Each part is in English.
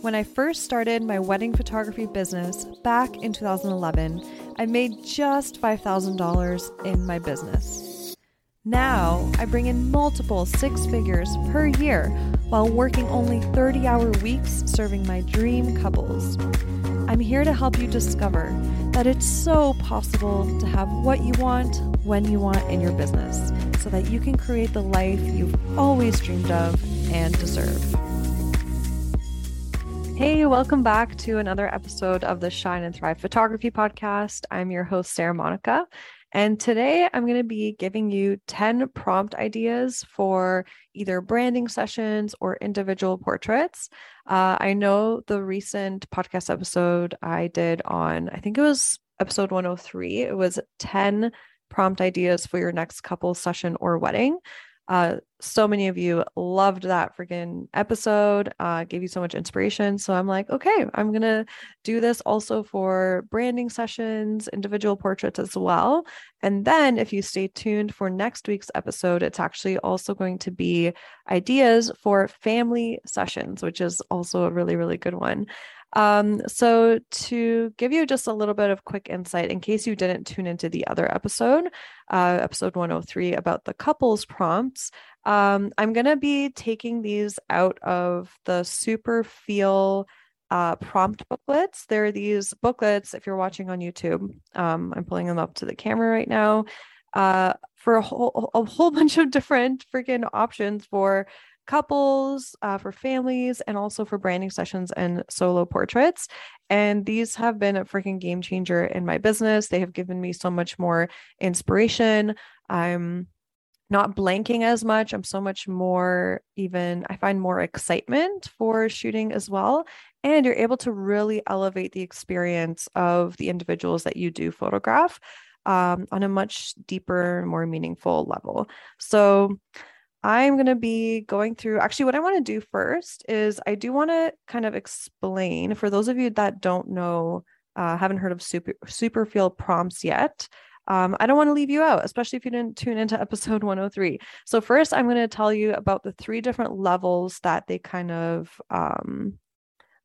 When I first started my wedding photography business back in 2011, I made just $5,000 in my business. Now I bring in multiple six figures per year while working only 30 hour weeks serving my dream couples. I'm here to help you discover that it's so possible to have what you want when you want in your business so that you can create the life you've always dreamed of and deserve. Hey, welcome back to another episode of the Shine and Thrive Photography Podcast. I'm your host, Sara Monika. And today I'm going to be giving you 10 prompt ideas for either branding sessions or individual portraits. Uh, I know the recent podcast episode I did on, I think it was episode 103, it was 10 prompt ideas for your next couple session or wedding. Uh, so many of you loved that freaking episode, uh, gave you so much inspiration. So I'm like, okay, I'm going to do this also for branding sessions, individual portraits as well. And then if you stay tuned for next week's episode, it's actually also going to be ideas for family sessions, which is also a really, really good one. Um, so, to give you just a little bit of quick insight, in case you didn't tune into the other episode, uh, episode 103 about the couples prompts, um, I'm going to be taking these out of the super feel uh, prompt booklets. There are these booklets, if you're watching on YouTube, um, I'm pulling them up to the camera right now. Uh, for a whole a whole bunch of different freaking options for couples, uh, for families, and also for branding sessions and solo portraits. And these have been a freaking game changer in my business. They have given me so much more inspiration. I'm not blanking as much. I'm so much more, even, I find more excitement for shooting as well. And you're able to really elevate the experience of the individuals that you do photograph um, on a much deeper, more meaningful level. So, I'm going to be going through actually what I want to do first is I do want to kind of explain for those of you that don't know, uh, haven't heard of super super feel prompts yet. Um, I don't want to leave you out, especially if you didn't tune into episode 103. So first, I'm going to tell you about the three different levels that they kind of um,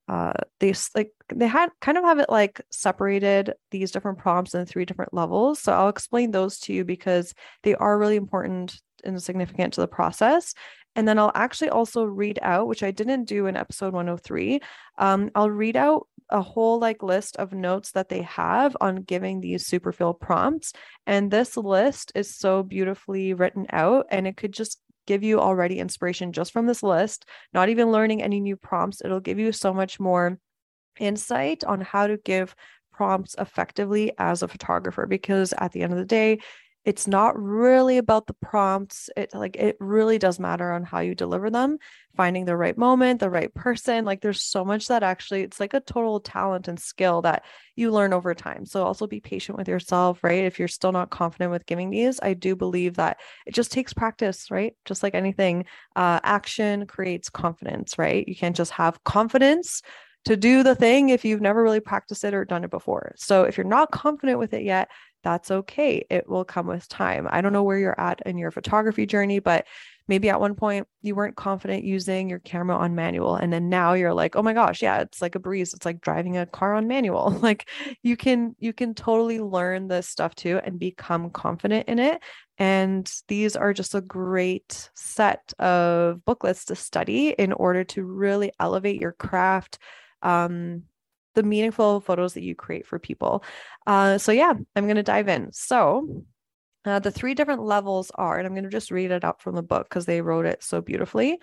uh, they like they had kind of have it like separated these different prompts in three different levels. So I'll explain those to you because they are really important and significant to the process. And then I'll actually also read out, which I didn't do in episode 103. Um, I'll read out a whole like list of notes that they have on giving these super feel prompts. And this list is so beautifully written out, and it could just give you already inspiration just from this list, not even learning any new prompts. It'll give you so much more insight on how to give prompts effectively as a photographer because at the end of the day it's not really about the prompts it like it really does matter on how you deliver them finding the right moment the right person like there's so much that actually it's like a total talent and skill that you learn over time so also be patient with yourself right? If you're still not confident with giving these i do believe that it just takes practice right? Just like anything uh, action creates confidence right? You can't just have confidence to do the thing if you've never really practiced it or done it before. So if you're not confident with it yet, that's okay. It will come with time. I don't know where you're at in your photography journey, but maybe at one point you weren't confident using your camera on manual and then now you're like, "Oh my gosh, yeah, it's like a breeze. It's like driving a car on manual." like you can you can totally learn this stuff too and become confident in it. And these are just a great set of booklets to study in order to really elevate your craft um the meaningful photos that you create for people. Uh, so, yeah, I'm going to dive in. So, uh, the three different levels are, and I'm going to just read it out from the book because they wrote it so beautifully.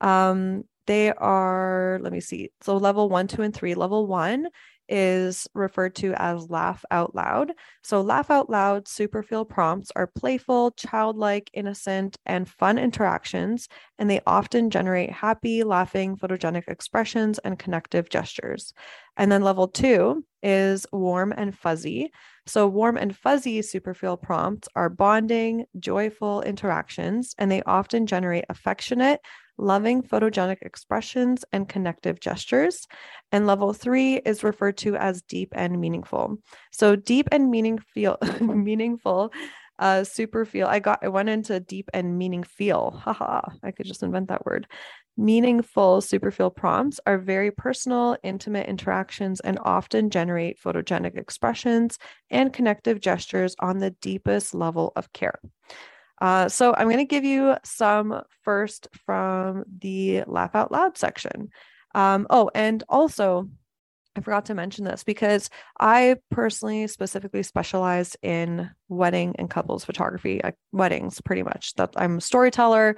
Um, they are, let me see. So, level one, two, and three. Level one is referred to as laugh out loud. So, laugh out loud super feel prompts are playful, childlike, innocent, and fun interactions, and they often generate happy, laughing, photogenic expressions and connective gestures. And then level two is warm and fuzzy. So, warm and fuzzy super feel prompts are bonding, joyful interactions, and they often generate affectionate, loving photogenic expressions and connective gestures. And level three is referred to as deep and meaningful. So deep and meaning feel meaningful uh super feel i got i went into deep and meaning feel haha i could just invent that word Meaningful super feel prompts are very personal, intimate interactions and often generate photogenic expressions and connective gestures on the deepest level of care. Uh, so I'm going to give you some first from the laugh out loud section. Um, oh, and also, I forgot to mention this because I personally specifically specialize in wedding and couples photography, weddings pretty much. That I'm a storyteller.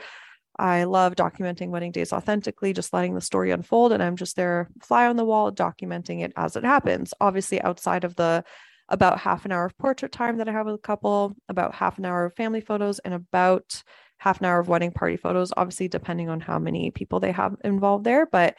I love documenting wedding days authentically, just letting the story unfold. And I'm just there, fly on the wall, documenting it as it happens. Obviously, outside of the about half an hour of portrait time that I have with a couple, about half an hour of family photos, and about half an hour of wedding party photos, obviously, depending on how many people they have involved there. But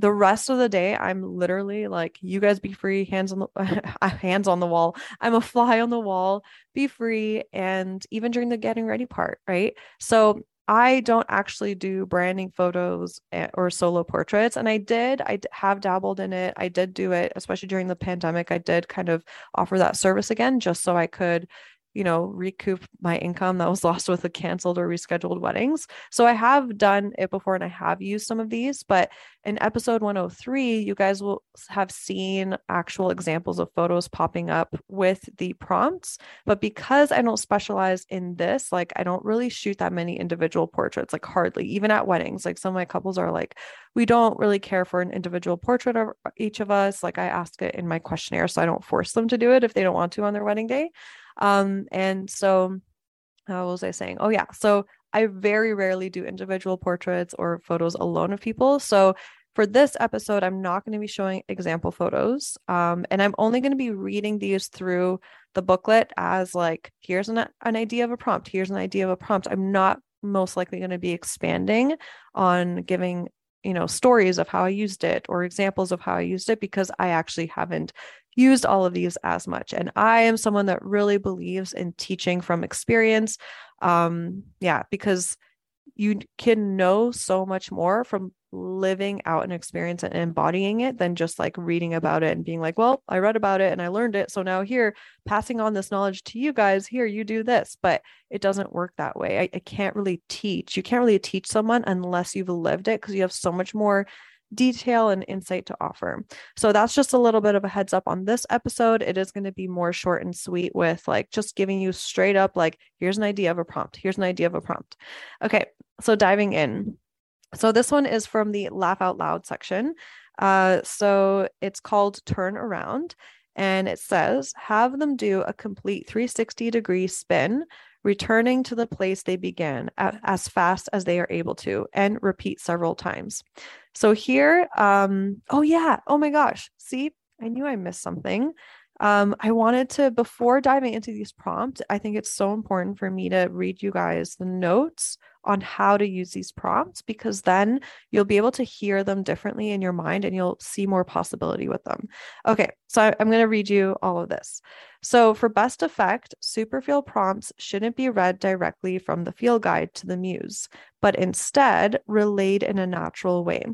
the rest of the day i'm literally like you guys be free hands on the hands on the wall. I'm a fly on the wall. Be free and even during the getting ready part right? So I don't actually do branding photos eh, or solo portraits. And I did, I have dabbled in it. I did do it, especially during the pandemic. I did kind of offer that service again just so I could you know, recoup my income that was lost with the canceled or rescheduled weddings. So I have done it before and I have used some of these, but in episode 103, you guys will have seen actual examples of photos popping up with the prompts. But because I don't specialize in this, like I don't really shoot that many individual portraits, like hardly, even at weddings. Like some of my couples are like, we don't really care for an individual portrait of each of us. Like I ask it in my questionnaire, so I don't force them to do it if they don't want to on their wedding day. Um, and so, how was I saying? Oh, yeah. So, I very rarely do individual portraits or photos alone of people. So, for this episode, I'm not going to be showing example photos. Um, and I'm only going to be reading these through the booklet as like, here's an, an idea of a prompt, here's an idea of a prompt. I'm not most likely going to be expanding on giving you know stories of how i used it or examples of how i used it because i actually haven't used all of these as much. And I am someone that really believes in teaching from experience. Um, yeah, because you can know so much more from living out an experience and embodying it than just like reading about it and being like, well, I read about it and I learned it. So now here, passing on this knowledge to you guys, here, you do this. But it doesn't work that way. I, I can't really teach. You can't really teach someone unless you've lived it because you have so much more detail and insight to offer. So that's just a little bit of a heads up on this episode. It is going to be more short and sweet with like just giving you straight up, like, here's an idea of a prompt. Here's an idea of a prompt. Okay. So diving in. So this one is from the laugh out loud section. Uh, so it's called Turn Around. And it says, have them do a complete 360 degree spin returning to the place they began as fast as they are able to and repeat several times. So here, um, oh yeah, oh my gosh, see, I knew I missed something. Um, I wanted to, before diving into these prompts, I think it's so important for me to read you guys the notes on how to use these prompts because then you'll be able to hear them differently in your mind and you'll see more possibility with them. Okay, so I'm going to read you all of this. So, for best effect, superfeel prompts shouldn't be read directly from the field guide to the muse, but instead relayed in a natural way.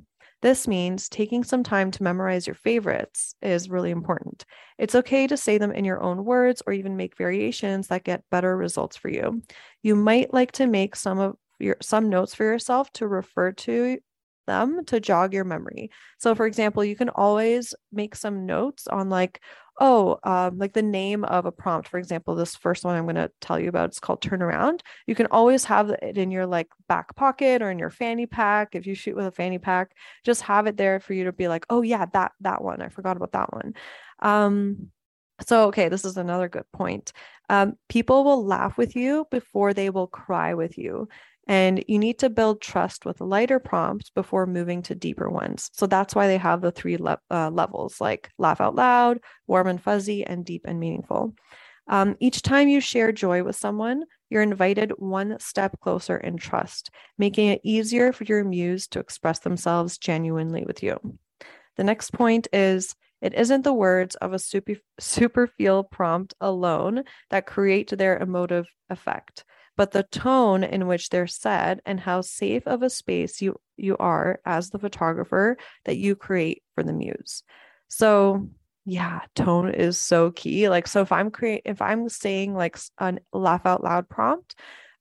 This means taking some time to memorize your favorites is really important. It's okay to say them in your own words or even make variations that get better results for you. You might like to make some of your some notes for yourself to refer to them to jog your memory. So for example, you can always make some notes on like oh, um, like the name of a prompt, for example, this first one I'm going to tell you about, it's called Turnaround. You can always have it in your like back pocket or in your fanny pack. If you shoot with a fanny pack, just have it there for you to be like, oh yeah, that that one. I forgot about that one. Um, so okay, this is another good point. Um, people will laugh with you before they will cry with you. And you need to build trust with lighter prompts before moving to deeper ones. So that's why they have the three le- uh, levels like laugh out loud, warm and fuzzy, and deep and meaningful. Um, each time you share joy with someone, you're invited one step closer in trust, making it easier for your muse to express themselves genuinely with you. The next point is it isn't the words of a super, super feel prompt alone that create their emotive effect but the tone in which they're said and how safe of a space you you are as the photographer that you create for the muse. So yeah, tone is so key. Like so if I'm create if I'm saying like a laugh out loud prompt,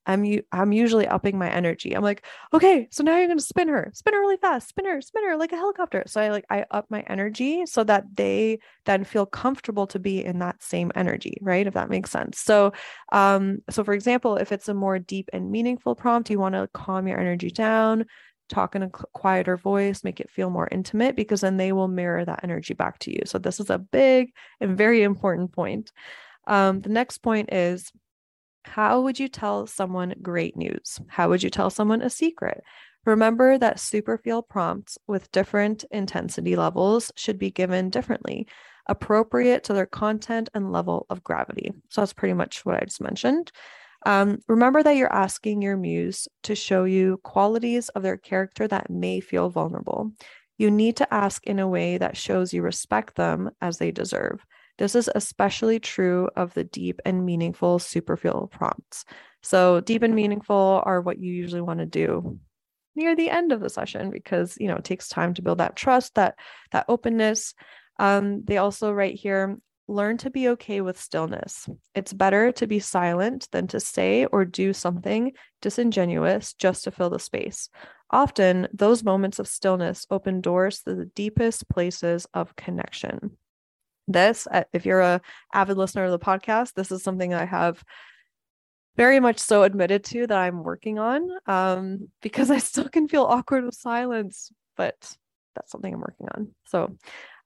I'm I'm usually upping my energy. I'm like, okay, so now you're gonna spin her, spin her really fast, spin her, spin her like a helicopter. So I like I up my energy so that they then feel comfortable to be in that same energy, right? If that makes sense. So um, so for example, if it's a more deep and meaningful prompt, you want to calm your energy down, talk in a quieter voice, make it feel more intimate, because then they will mirror that energy back to you. So this is a big and very important point. Um, the next point is how would you tell someone great news? How would you tell someone a secret? Remember that superfeel prompts with different intensity levels should be given differently, appropriate to their content and level of gravity. So that's pretty much what I just mentioned. Um, remember that you're asking your muse to show you qualities of their character that may feel vulnerable. You need to ask in a way that shows you respect them as they deserve. This is especially true of the deep and meaningful superfeel prompts. So, deep and meaningful are what you usually want to do near the end of the session because you know it takes time to build that trust, that that openness. Um, they also write here learn to be okay with stillness. It's better to be silent than to say or do something disingenuous just to fill the space. Often, those moments of stillness open doors to the deepest places of connection this uh, if you're a avid listener of the podcast this is something i have very much so admitted to that i'm working on um, because i still can feel awkward with silence but that's something i'm working on. So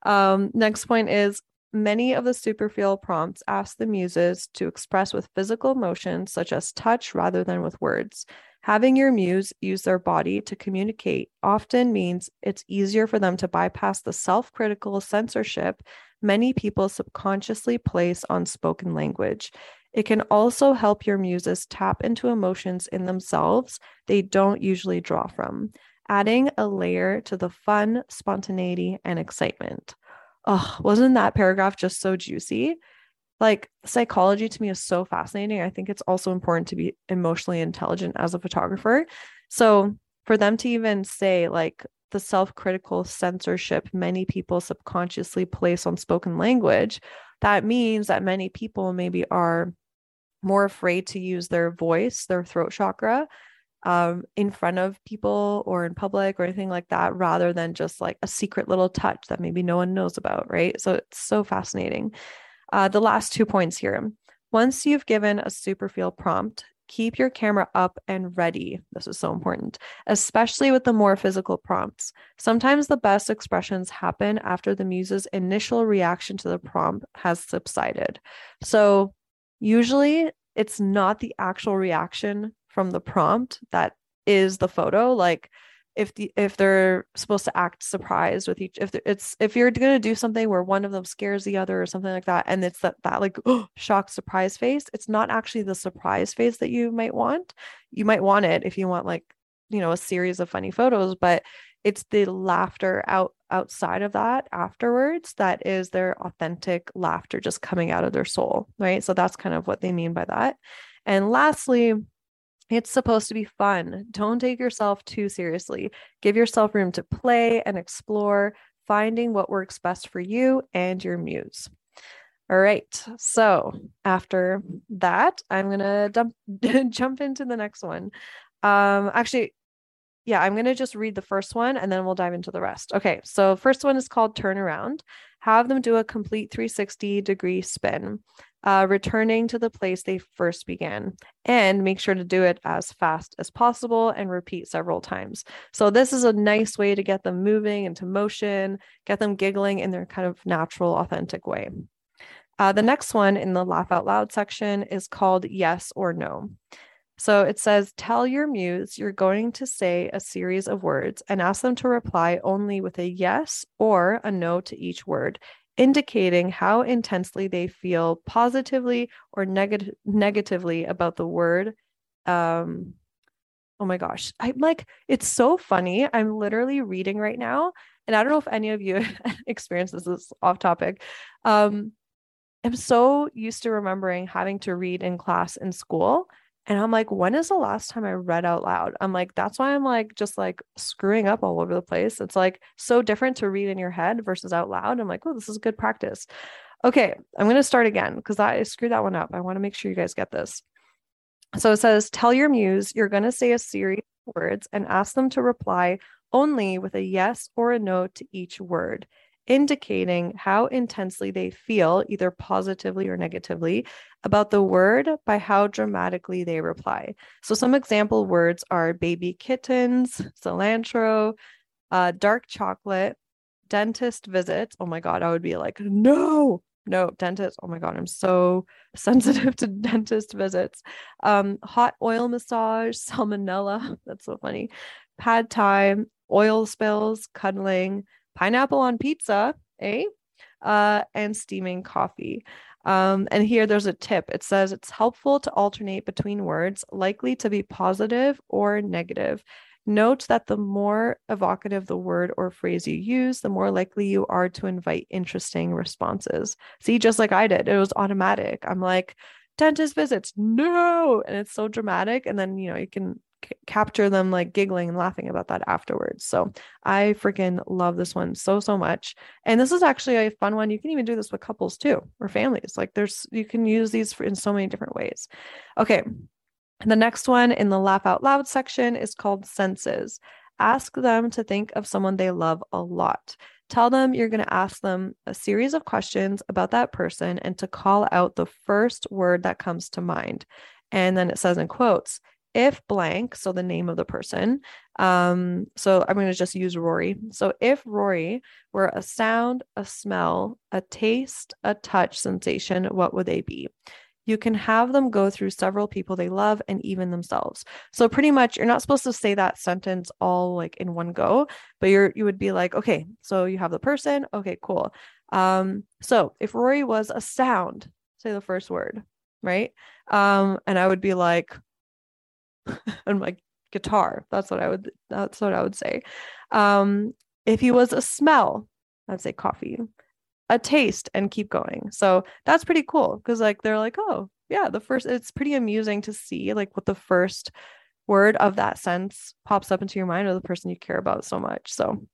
um, next point is many of the superfeel prompts ask the muses to express with physical motions such as touch rather than with words. Having your muse use their body to communicate often means it's easier for them to bypass the self critical censorship many people subconsciously place on spoken language. It can also help your muses tap into emotions in themselves they don't usually draw from, adding a layer to the fun, spontaneity, and excitement. Oh, wasn't that paragraph just so juicy? Like psychology to me is so fascinating. I think it's also important to be emotionally intelligent as a photographer. So for them to even say, like, the self critical censorship many people subconsciously place on spoken language, that means that many people maybe are more afraid to use their voice, their throat chakra, um, in front of people or in public or anything like that, rather than just like a secret little touch that maybe no one knows about, right? So it's so fascinating. Uh, the last two points here. Once you've given a superfeel prompt, keep your camera up and ready. This is so important, especially with the more physical prompts. Sometimes the best expressions happen after the muse's initial reaction to the prompt has subsided. So, usually it's not the actual reaction from the prompt that is the photo. Like, if the if they're supposed to act surprised with each if it's if you're going to do something where one of them scares the other or something like that and it's that that like oh, shock surprise face it's not actually the surprise face that you might want. You might want it if you want like you know a series of funny photos but it's the laughter out outside of that afterwards that is their authentic laughter just coming out of their soul right? So that's kind of what they mean by that. And lastly it's supposed to be fun. Don't take yourself too seriously. Give yourself room to play and explore, finding what works best for you and your muse. All right. So after that, I'm gonna jump into the next one. Um, actually, yeah, I'm gonna just read the first one and then we'll dive into the rest. Okay. So first one is called turn around. Have them do a complete 360 degree spin uh, returning to the place they first began. And make sure to do it as fast as possible and repeat several times. So, this is a nice way to get them moving into motion, get them giggling in their kind of natural, authentic way. Uh, the next one in the laugh out loud section is called yes or no. So it says, Tell your muse you're going to say a series of words and ask them to reply only with a yes or a no to each word indicating how intensely they feel positively or negative negatively about the word. Um oh my gosh. I'm like it's so funny. I'm literally reading right now and i don't know if any of you experience this is off topic. Um i'm so used to remembering having to read in class in school and I'm like, when is the last time I read out loud? I'm like, that's why I'm like just like screwing up all over the place. It's like so different to read in your head versus out loud. I'm like, oh, this is good practice. Okay, I'm going to start again because I screwed that one up. I want to make sure you guys get this. So it says, tell your muse you're going to say a series of words and ask them to reply only with a yes or a no to each word, indicating how intensely they feel, either positively or negatively, about the word by how dramatically they reply. So some example words are baby kittens, cilantro, uh, dark chocolate, dentist visits. Oh my God, I would be like, no, no, dentist. Oh my God, I'm so sensitive to dentist visits. Um, hot oil massage, salmonella. That's so funny. Pad time, oil spills, cuddling, pineapple on pizza, eh? Uh, and steaming coffee. Um, and here there's a tip. It says it's helpful to alternate between words likely to be positive or negative. Note that the more evocative the word or phrase you use, the more likely you are to invite interesting responses. See, just like I did, it was automatic. I'm like, dentist visits, no. And it's so dramatic. And then, you know, you can capture them like giggling and laughing about that afterwards. So I freaking love this one so, so much. And this is actually a fun one. You can even do this with couples too or families. Like there's, you can use these for, in so many different ways. Okay. The next one in the laugh out loud section is called senses. Ask them to think of someone they love a lot. Tell them you're going to ask them a series of questions about that person and to call out the first word that comes to mind. And then it says in quotes, if blank, so the name of the person. Um, so I'm going to just use Rory. So if Rory were a sound, a smell, a taste, a touch sensation, what would they be? you can have them go through several people they love and even themselves. So pretty much you're not supposed to say that sentence all like in one go, but you're you would be like, okay, so you have the person, okay, cool. Um so if Rory was a sound, say the first word, right? Um and I would be like and my guitar. That's what I would that's what I would say. Um if he was a smell, I'd say coffee a taste and keep going. So that's pretty cool because like they're like, oh, yeah, the first it's pretty amusing to see like what the first word of that sense pops up into your mind of the person you care about so much. So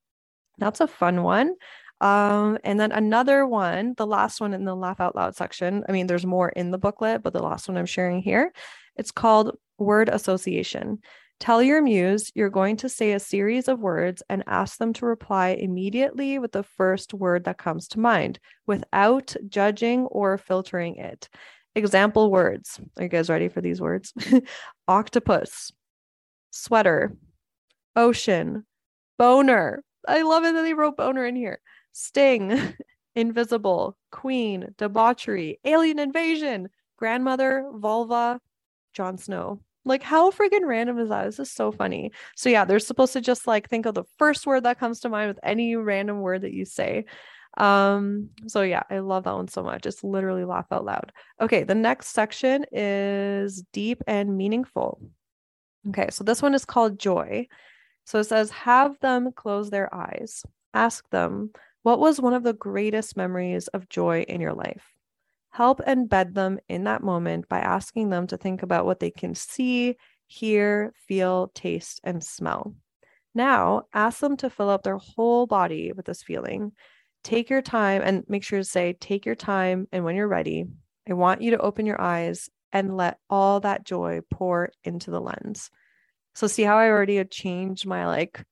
that's a fun one. Um, and then another one, the last one in the laugh out loud section. I mean, there's more in the booklet, but the last one I'm sharing here, it's called word association. Tell your muse you're going to say a series of words and ask them to reply immediately with the first word that comes to mind without judging or filtering it. Example words. Are you guys ready for these words? Octopus, sweater, ocean, boner. I love it that they wrote boner in here. Sting, invisible, queen, debauchery, alien invasion, grandmother, vulva, Jon Snow. Like, how freaking random is that? This is so funny. So, yeah, they're supposed to just like think of the first word that comes to mind with any random word that you say. Um, so yeah, I love that one so much. It's literally laugh out loud. Okay, the next section is deep and meaningful. Okay, so this one is called joy. So it says, have them close their eyes. Ask them, what was one of the greatest memories of joy in your life? Help embed them in that moment by asking them to think about what they can see, hear, feel, taste, and smell. Now, ask them to fill up their whole body with this feeling. Take your time and make sure to say, Take your time. And when you're ready, I want you to open your eyes and let all that joy pour into the lens. So, see how I already changed my like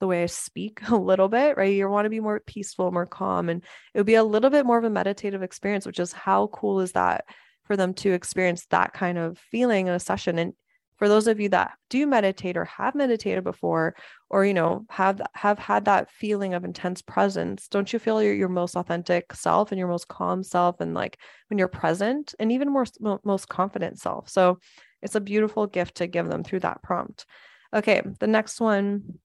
the way I speak a little bit, right? You want to be more peaceful, more calm, and it would be a little bit more of a meditative experience, which is how cool is that for them to experience that kind of feeling in a session. And for those of you that do meditate or have meditated before, or you know have have had that feeling of intense presence, don't you feel your your most authentic self and your most calm self, and like when you're present, and even more most confident self? So it's a beautiful gift to give them through that prompt. Okay, the next one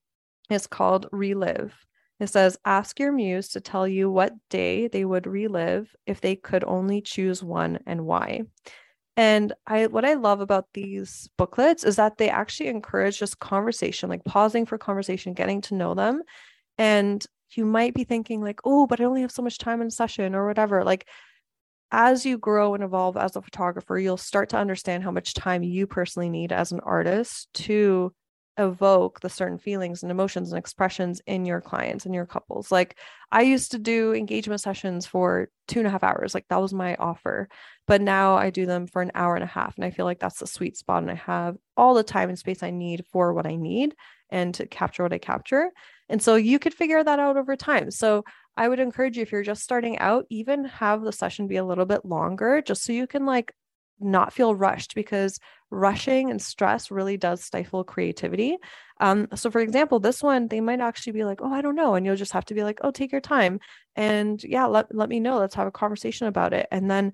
is called Relive. It says, Ask your muse to tell you what day they would relive if they could only choose one and why. And I what I love about these booklets is that they actually encourage just conversation, like pausing for conversation, getting to know them. And you might be thinking, like, oh, but I only have so much time in session or whatever. Like as you grow and evolve as a photographer, you'll start to understand how much time you personally need as an artist to evoke the certain feelings and emotions and expressions in your clients and your couples. Like I used to do engagement sessions for two and a half hours, like that was my offer. But now I do them for an hour and a half. And I feel like that's the sweet spot. And I have all the time and space I need for what I need and to capture what I capture. And so you could figure that out over time. So I would encourage you, if you're just starting out, even have the session be a little bit longer just so you can like not feel rushed because rushing and stress really does stifle creativity. Um, so, for example, this one, they might actually be like, oh, I don't know. And you'll just have to be like, oh, take your time. And yeah, let, let me know. Let's have a conversation about it. And then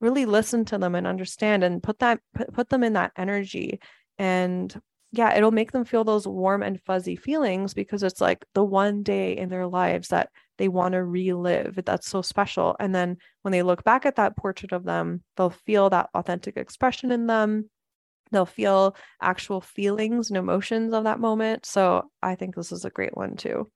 really listen to them and understand and put that, put, put them in that energy. And yeah, it'll make them feel those warm and fuzzy feelings because it's like the one day in their lives that they want to relive. That's so special. And then when they look back at that portrait of them, they'll feel that authentic expression in them. They'll feel actual feelings and emotions of that moment. So I think this is a great one too.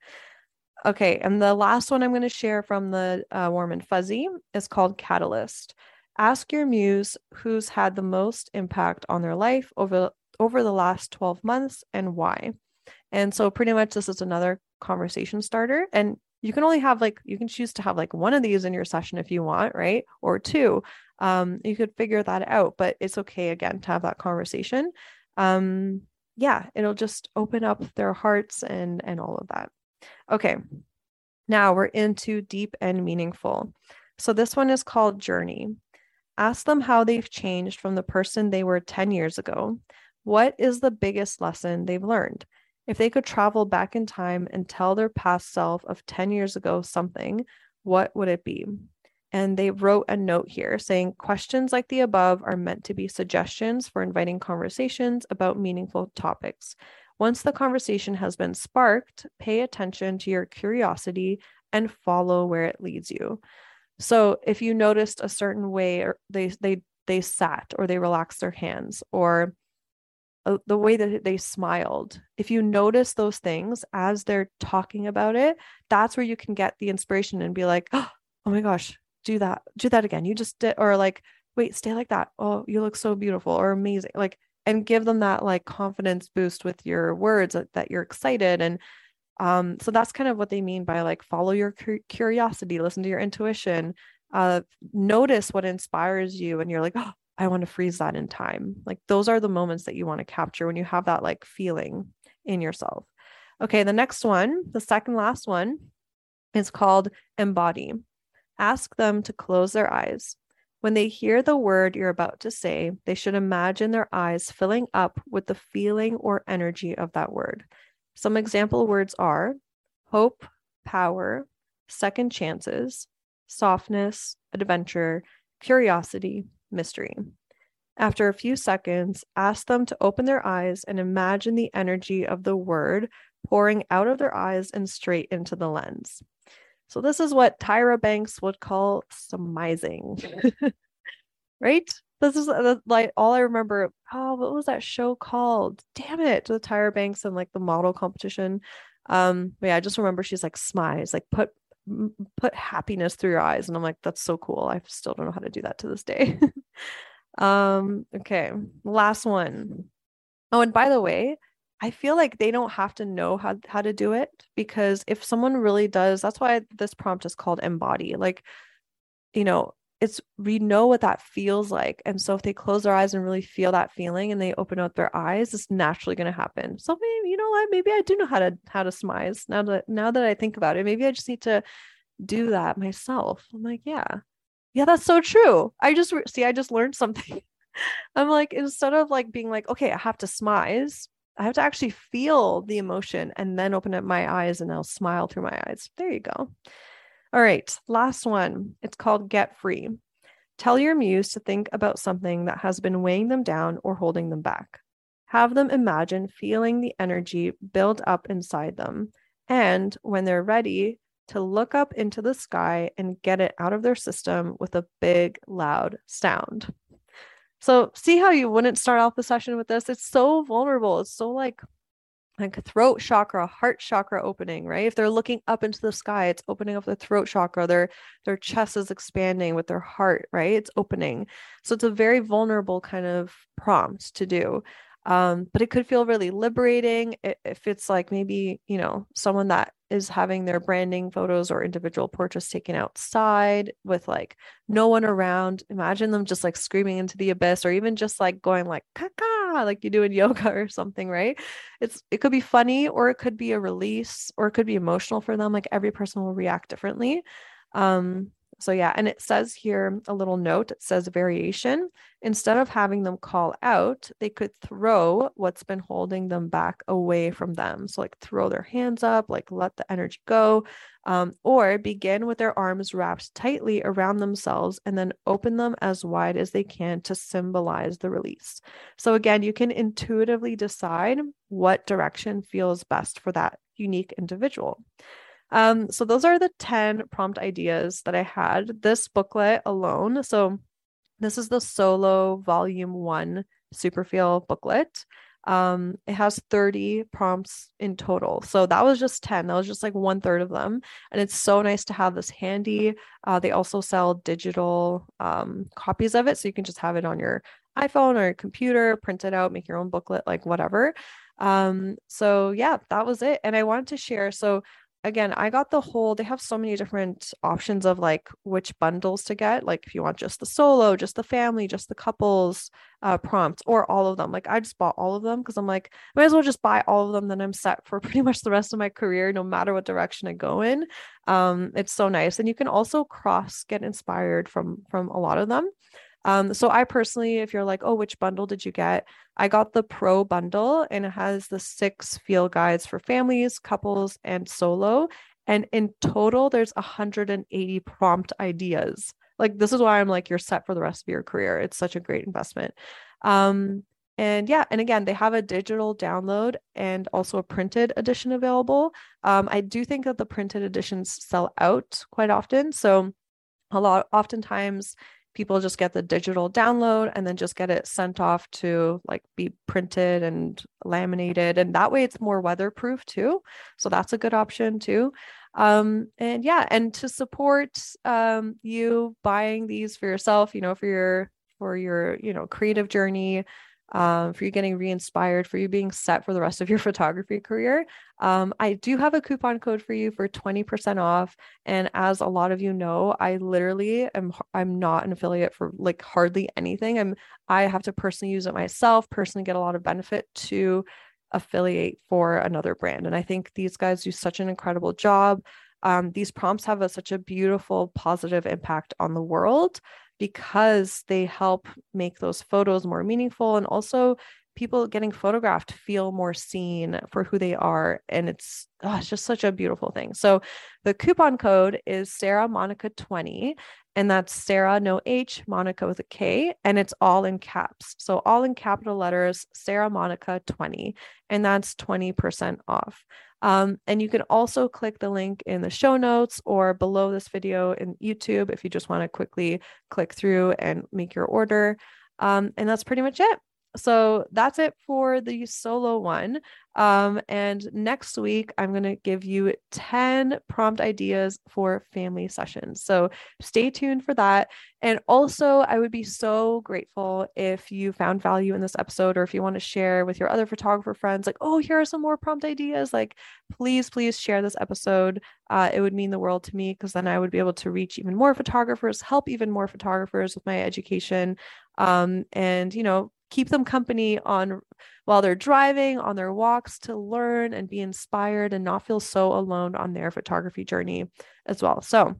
Okay. And the last one I'm going to share from the uh, Warm and Fuzzy is called Catalyst. Ask your muse who's had the most impact on their life over, over the last 12 months and why. And so, pretty much, this is another conversation starter. And you can only have like you can choose to have like one of these in your session if you want right? Or two. Um you could figure that out but it's okay again to have that conversation. Um yeah it'll just open up their hearts and and all of that. Okay. Now we're into deep and meaningful. So this one is called journey. Ask them how they've changed from the person they were 10 years ago. What is the biggest lesson they've learned if they could travel back in time and tell their past self of 10 years ago something, what would it be? And they wrote a note here saying questions like the above are meant to be suggestions for inviting conversations about meaningful topics. Once the conversation has been sparked, pay attention to your curiosity and follow where it leads you. So if you noticed a certain way or they they they sat or they relaxed their hands or uh, the way that they smiled. If you notice those things as they're talking about it, that's where you can get the inspiration and be like, oh my gosh, do that, do that again. You just did, or like, wait, stay like that. Oh, you look so beautiful or amazing. Like, and give them that like confidence boost with your words that, that you're excited. And um, so that's kind of what they mean by like follow your curiosity, listen to your intuition, uh, notice what inspires you. And you're like, oh, I want to freeze that in time. Like those are the moments that you want to capture when you have that like feeling in yourself. Okay, the next one, the second last one is called embody. Ask them to close their eyes. When they hear the word you're about to say, they should imagine their eyes filling up with the feeling or energy of that word. Some example words are hope, power, second chances, softness, adventure, curiosity, mystery. After a few seconds, ask them to open their eyes and imagine the energy of the word pouring out of their eyes and straight into the lens. So, this is what Tyra Banks would call smizing, right? This is uh, like all I remember. Oh, what was that show called? Damn it, the Tyra Banks and like the model competition. Um, yeah, I just remember she's like smize, like put put happiness through your eyes and i'm like that's so cool i still don't know how to do that to this day um okay last one. Oh, and by the way i feel like they don't have to know how, how to do it because if someone really does that's why this prompt is called embody like you know it's we know what that feels like and so if they close their eyes and really feel that feeling and they open up their eyes it's naturally going to happen. So maybe you know what? Maybe i do know how to how to smize now that now that i think about it. Maybe i just need to do that myself. I'm like yeah. Yeah that's so true. I just see i just learned something. I'm like instead of like being like okay i have to smize i have to actually feel the emotion and then open up my eyes and i'll smile through my eyes. There you go all right, last one. It's called Get Free. Tell your muse to think about something that has been weighing them down or holding them back. Have them imagine feeling the energy build up inside them. And when they're ready, to look up into the sky and get it out of their system with a big, loud sound. So, see how you wouldn't start off the session with this? It's so vulnerable. It's so like like throat chakra, heart chakra opening, right? If they're looking up into the sky, it's opening up the throat chakra. Their their chest is expanding with their heart, right? It's opening. So it's a very vulnerable kind of prompt to do. Um, but it could feel really liberating if it's like maybe, you know, someone that is having their branding photos or individual portraits taken outside with like no one around. Imagine them just like screaming into the abyss or even just like going like caca like you do in yoga or something, right? It's it could be funny or it could be a release or it could be emotional for them. Like every person will react differently. Um, so yeah, and it says here a little note, it says variation. Instead of having them call out, they could throw what's been holding them back away from them. So like throw their hands up, like let the energy go, um, or begin with their arms wrapped tightly around themselves and then open them as wide as they can to symbolize the release. So again, you can intuitively decide what direction feels best for that unique individual. Um, so those are the 10 prompt ideas that I had. This booklet alone. So this is the solo volume one super feel booklet. Um, it has 30 prompts in total. So that was just 10. That was just like one third of them. And it's so nice to have this handy. Uh, they also sell digital um, copies of it. So you can just have it on your iPhone or your computer, print it out, make your own booklet, like whatever. Um, so yeah, that was it. And I wanted to share. So again, I got the whole, they have so many different options of like which bundles to get. Like if you want just the solo, just the family, just the couples uh, prompts, or all of them. Like I just bought all of them because I'm like, I might as well just buy all of them. Then I'm set for pretty much the rest of my career, no matter what direction I go in. Um, it's so nice. And you can also cross get inspired from from a lot of them. Um, so I personally, if you're like, oh, which bundle did you get? I got the pro bundle and it has the six feel guides for families, couples, and solo. And in total, there's 180 prompt ideas. Like this is why I'm like, you're set for the rest of your career. It's such a great investment. Um, and yeah, and again, they have a digital download and also a printed edition available. Um, I do think that the printed editions sell out quite often. So a lot oftentimes people just get the digital download and then just get it sent off to like be printed and laminated. And that way it's more weatherproof too. So that's a good option too. Um and yeah and to support um you buying these for yourself you know for your for your you know creative journey um, for you getting re-inspired, for you being set for the rest of your photography career. Um, I do have a coupon code for you for 20% off. And as a lot of you know, I literally am I'm not an affiliate for like hardly anything. I'm I have to personally use it myself, personally get a lot of benefit to affiliate for another brand. And I think these guys do such an incredible job. Um, these prompts have a, such a beautiful positive impact on the world because they help make those photos more meaningful and also people getting photographed feel more seen for who they are and it's, oh, it's just such a beautiful thing. So the coupon code is sara monika 20 and that's sara no h monika with a k and it's all in caps. So all in capital letters sara monika 20 and that's 20% off. Um, and you can also click the link in the show notes or below this video in YouTube if you just want to quickly click through and make your order. Um, and that's pretty much it so that's it for the solo one. Um, and next week, I'm going to give you 10 prompt ideas for family sessions. So stay tuned for that. And also, I would be so grateful if you found value in this episode or if you want to share with your other photographer friends, like, oh, here are some more prompt ideas. Like, please, please share this episode. Uh, it would mean the world to me because then I would be able to reach even more photographers, help even more photographers with my education. Um, and, you know, keep them company on while they're driving on their walks to learn and be inspired and not feel so alone on their photography journey as well. So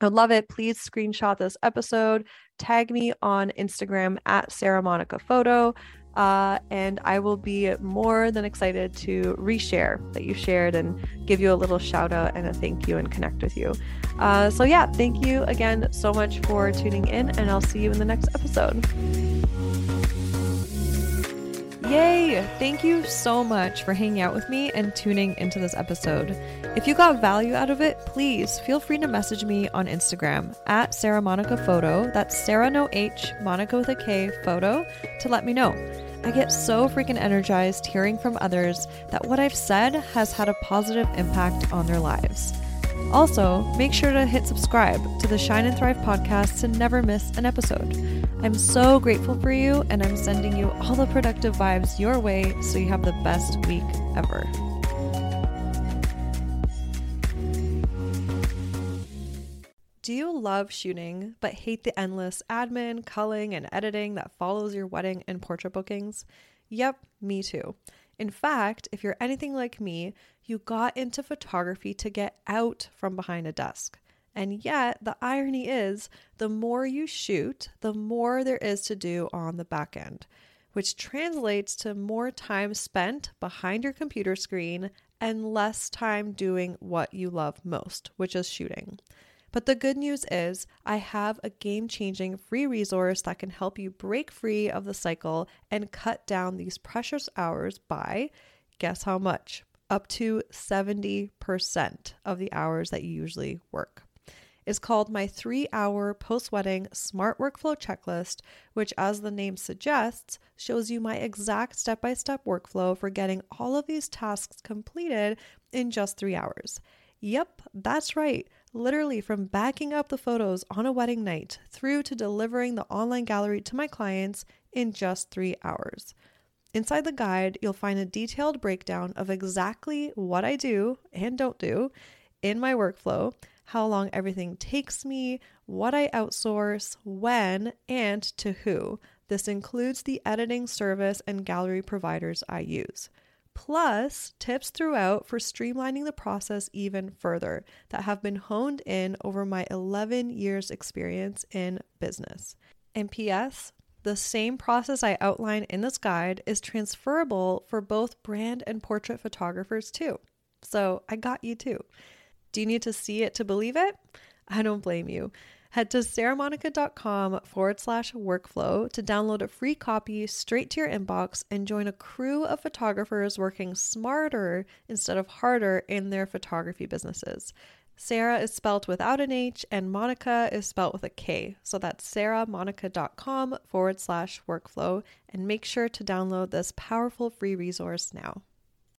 I love it. Please screenshot this episode, tag me on Instagram at Sara Monika Photo, uh, and I will be more than excited to reshare that you shared and give you a little shout out and a thank you and connect with you. Uh, so, yeah, thank you again so much for tuning in, and I'll see you in the next episode. Yay! Thank you so much for hanging out with me and tuning into this episode. If you got value out of it, please feel free to message me on Instagram at Sara Monika Photo. That's Sara no H, Monika with a K photo to let me know. I get so freaking energized hearing from others that what I've said has had a positive impact on their lives. Also, make sure to hit subscribe to the Shine and Thrive podcast to never miss an episode. I'm so grateful for you, and I'm sending you all the productive vibes your way so you have the best week ever. Do you love shooting but hate the endless admin, culling, and editing that follows your wedding and portrait bookings? Yep, me too. In fact, if you're anything like me, you got into photography to get out from behind a desk. And yet, the irony is, the more you shoot, the more there is to do on the back end, which translates to more time spent behind your computer screen and less time doing what you love most, which is shooting. But the good news is, I have a game changing free resource that can help you break free of the cycle and cut down these precious hours by guess how much? Up to 70% of the hours that you usually work. It's called my three hour post wedding smart workflow checklist, which, as the name suggests, shows you my exact step by step workflow for getting all of these tasks completed in just three hours. Yep, that's right. Literally, from backing up the photos on a wedding night through to delivering the online gallery to my clients in just three hours. Inside the guide, you'll find a detailed breakdown of exactly what I do and don't do in my workflow, how long everything takes me, what I outsource, when, and to who. This includes the editing service and gallery providers I use plus tips throughout for streamlining the process even further that have been honed in over my 11 years' experience in business. And P.S., the same process I outline in this guide is transferable for both brand and portrait photographers too. So I got you too. Do you need to see it to believe it? I don't blame you. Head to saramonika.com forward slash workflow to download a free copy straight to your inbox and join a crew of photographers working smarter instead of harder in their photography businesses. Sara is spelled without an H and Monika is spelled with a K. So that's saramonika.com forward slash workflow. And make sure to download this powerful free resource now.